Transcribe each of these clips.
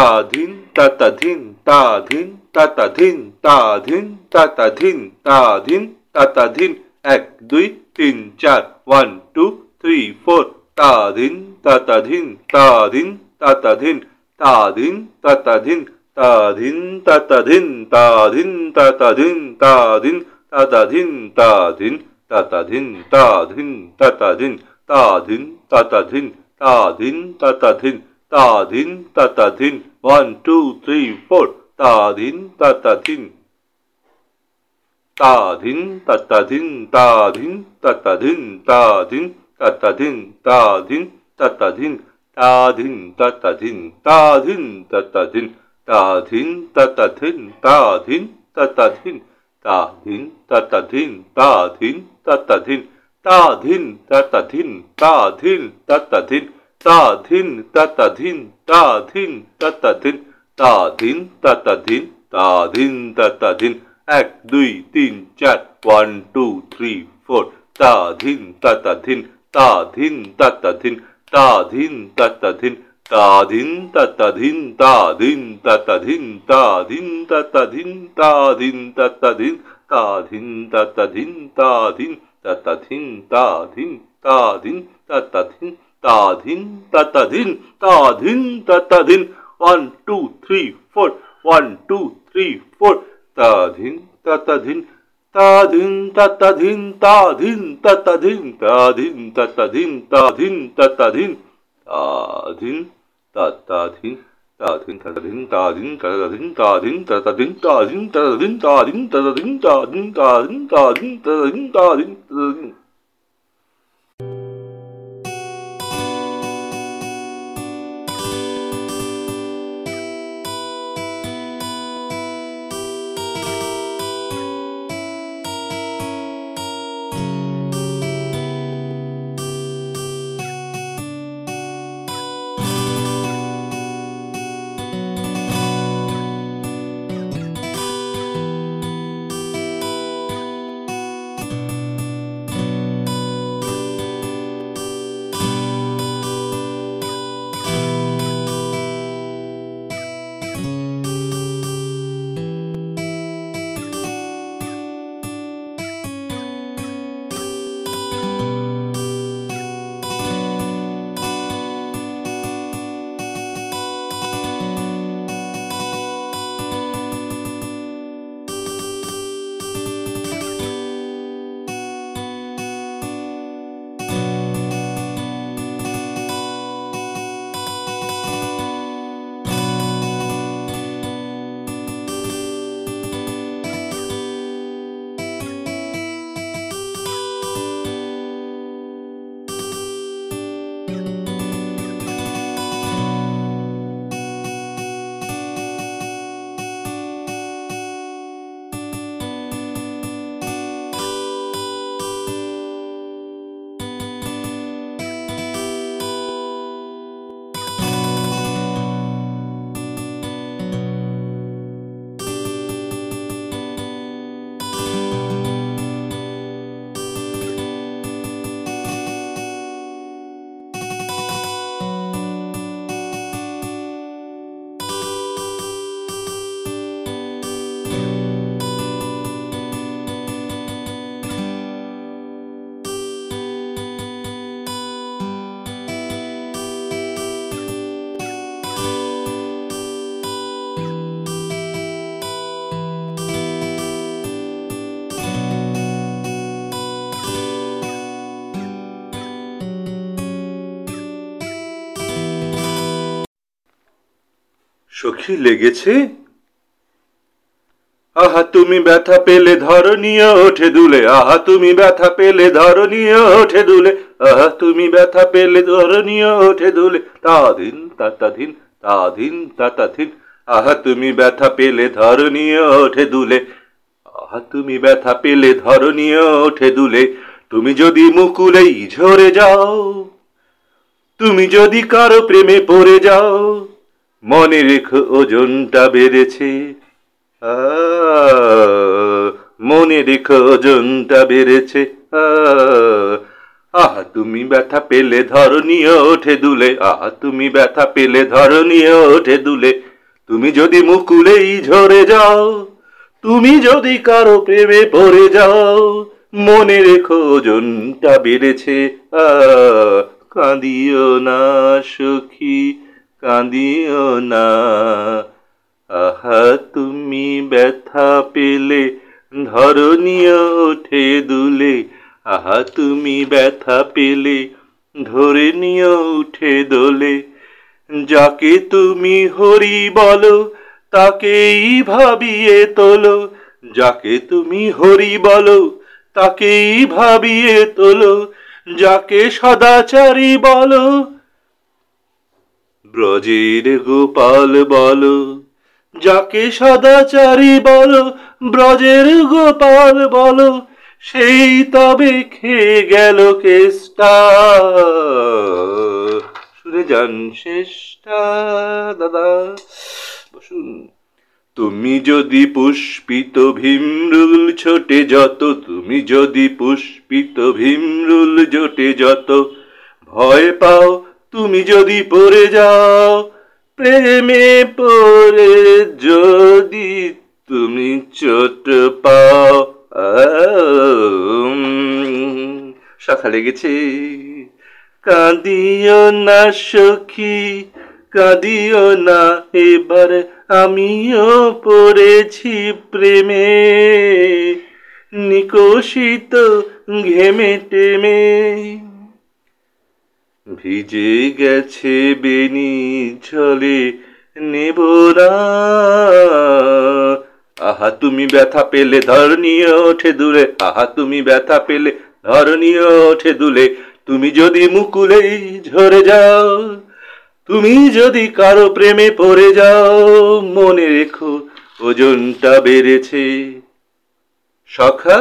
তা ধিন তা তা ধিন তা ধিন তা তা ধিন তা ধিন তা তা ধিন তা ধিন তা তা ধিন এক দুই তিন চার ওয়ান টু থ্রি ফোর তা ধিন তা তা ধিন তা ধিন তা তা ধিন তা ধিন তা তা ধিন তা ধিন তা তা ধিন তা ধিন তা তা ধিন তা ধিন তা তা ধিন তা ধিন তা তা ধিন তা ধিন তা তা ধিন তা ধিন তা তা ধিন তা ধিন তা তা ধিন তা ধিন তা তা ধিন One, two, three, four. Ta din ta ta din. Ta din ta ta din ta din ta ta din ta din ta ta din ta din ta ta din ta din ta ta din ta din ta ta din ta din ta ta din ta din ta ta din ta din ta ta din ta din ta ta din ta din ta ta din ta din ta ta din Ta-din, ta-ta-din. তা ধিন তা ধিন তা তা ধিন তা ধিন তা তা ধিন তা ধিন তা তা ধিন এক দুই তিন চার ওয়ান টু থ্রি ফোর তা ধিন তা তা ধিন তা ধিন তা তা ধিন তা ধিন তা তা ধিন তা ধিন তা তা ধিন তা ধিন তা তা ধিন তা ধিন তা তা ধিন তা ধিন তা তা ধিন তা ধিন তা তা ধিন তা ধিন তা তা ধিন তা ধিন তা ধিন তা তা সখী লেগেছে? আহা, তুমি ব্যথা পেলে ধরনীয় ওঠে দুলে। আহা, তুমি ব্যথা পেলে ধরনীয় ওঠে দুলে। আহা, তুমি ব্যথা পেলে ধরনীয় ওঠে দুলে। তা দিন তা দিন তা দিন তা দিন। আহা, তুমি ব্যথা পেলে ধরনীয় ওঠে দুলে। আহা, তুমি ব্যথা পেলে ধরনীয় ওঠে দুলে। তুমি যদি মুকুলেই ঝরে যাও, তুমি যদি কারও প্রেমে পড়ে যাও মনে রেখো ওজনটা বেড়েছে। মনে রেখো ওজনটা বেড়েছে। আহা, তুমি ব্যথা পেলে ধরনীয় ওঠে দুলে। আহা, তুমি ব্যথা পেলে ধরনীয় ওঠে দুলে। তুমি যদি মুকুলেই ঝরে যাও, তুমি যদি কারও প্রেমে পড়ে যাও, মনে রেখো ওজনটা বেড়েছে। কাঁদিও না সখী। কাঁদিও না। আহা, তুমি ব্যথা পেলে ধরনীয় ওঠে দুলে। আহা, তুমি ব্যথা পেলে ধরে নিয়ে উঠে দোলে। যাকে তুমি হরি বলো, তাকেই ভাবিয়ে তোলো। যাকে তুমি হরি বলো, তাকেই ভাবিয়ে তোলো। যাকে সদাচারী বলো ব্রজের গোপাল বলো, যাকে সদাচারী বলো, ব্রজের গোপাল বলো, সেই তবে খেয়ে গেল কেষ্টা। শুনে যান শেষটা দাদা। বসুন, তুমি যদি পুষ্পিত ভীমরুল ছোটে যত, তুমি যদি পুষ্পিত ভীমরুল জোটে যত, ভয় পাও তুমি যদি পড়ে যাও, প্রেমে পড়ে যদি তুমি চোট পাও। শাখা লেগেছে। কাঁদিও না সখী, কাঁদিও না, এবার আমিও পড়েছি প্রেমে। নিকশিত ঘেমে টেমে। ভিজে গেছে বেনি ঝলে নেবরা আহা, তুমি ব্যথা পেলে ধরনীয় ওঠে দূরে। আহা, তুমি ব্যথা পেলে ধরনীয় ওঠে দুলে তুমি যদি মুকুলেই ঝরে যাও, তুমি যদি কারও প্রেমে পড়ে যাও, মনে রেখো ওজনটা বেড়েছে। সখা,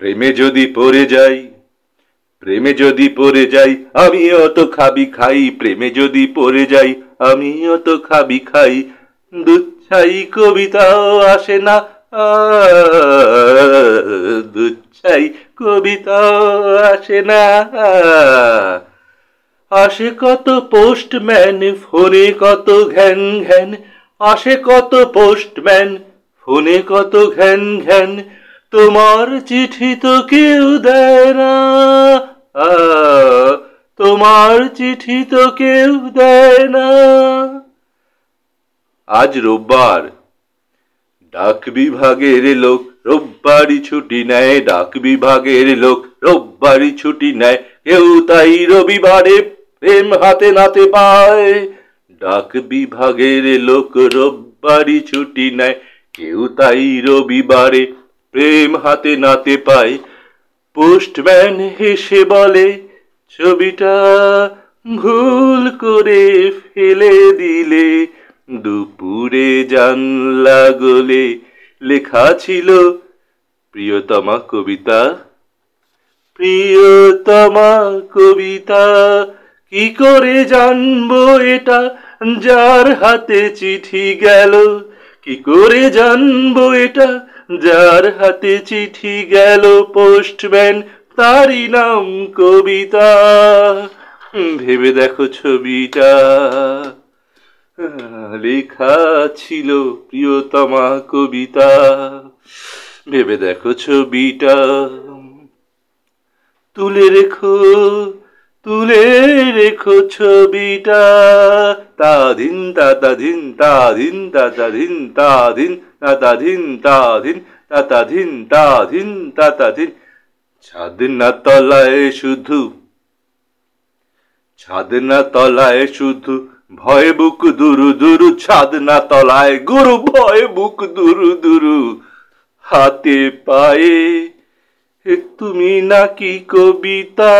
প্রেমে যদি পড়ে যাই প্রেমে যদি পড়ে যাই, আমি অত খাবি খাই। প্রেমে যদি পড়ে যাই, আমি অত খাবি খাই। দুচ্ছাই কবিতাও আসে না। দুচ্ছাই কবিতাও আসে না। আসে কত পোস্টম্যান, ফোনে কত ঘ্যান ঘ্যান। আসে কত পোস্টম্যান, ফোনে কত ঘ্যান ঘ্যান। তোমার চিঠি তো কেউ দেয় না। তোমার চিঠি তো কেউ দেয় না। আজ রোববার। ডাক বিভাগের লোক রোববারই ছুটি নেয়, ডাক বিভাগের লোক রোববারই ছুটি নেয়। কেউ তাই রবিবারে প্রেম হাতে নাতে পায়। ডাক বিভাগের লোক রোববারই ছুটি নেয়, কেউ তাই রবিবারে প্রেম হাতে নাতে পায়। পোস্টম্যান হেসে বলে, ছবিটা ভুল করে ফেলে দিলে, দুপুরে জানলা গোলে লেখা ছিল, প্রিয়তমা কবিতা। প্রিয়তমা কবিতা, কি করে জানব এটা? যার হাতে চিঠি গেল, কি করে জানব এটা? যার হাতে চিঠি গেল পোস্টম্যান, তারই নাম কবিতা। ভেবে দেখো ছবিটা। লেখা ছিল প্রিয়তমা কবিতা। ভেবে দেখো ছবিটা। তুলে রেখো তুলে রেখো ছবিটা। তা দিন, তা তা দিন তা দিন, তা তা দিন তা দিন, তা তা দিন তা দিন, তা তা দিন তা দিন, তা তা দিন। ছাদ না তলায় শুধু ছাদ না তলায় শুধু ভয় বুক দুরু দুরু ছাদ না তলায় গুরু ভয় বুক দুরু দুরু। হাতে পায়ে তুমি নাকি কবিতা,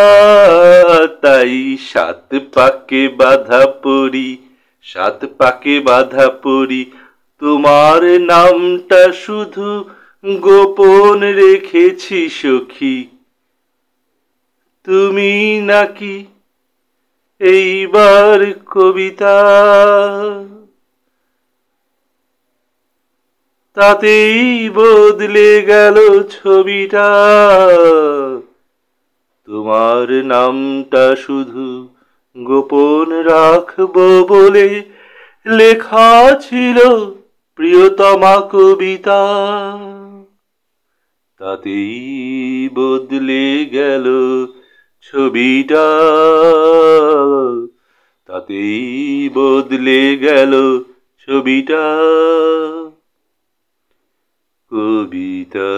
তাই সাত পাকে বাধা পড়ি, সাত পাকে বাধা পড়ি। তোমার নামটা শুধু গোপন রেখেছি সখী। তুমি নাকি এইবার কবিতা তাতেই বদলে গেল ছবিটা। তোমার নামটা শুধু গোপন রাখব বলে লেখা ছিল প্রিয়তমা কবিতা। তাতেই বদলে গেল ছবিটা। তাতেই বদলে গেল ছবিটা। কবিতা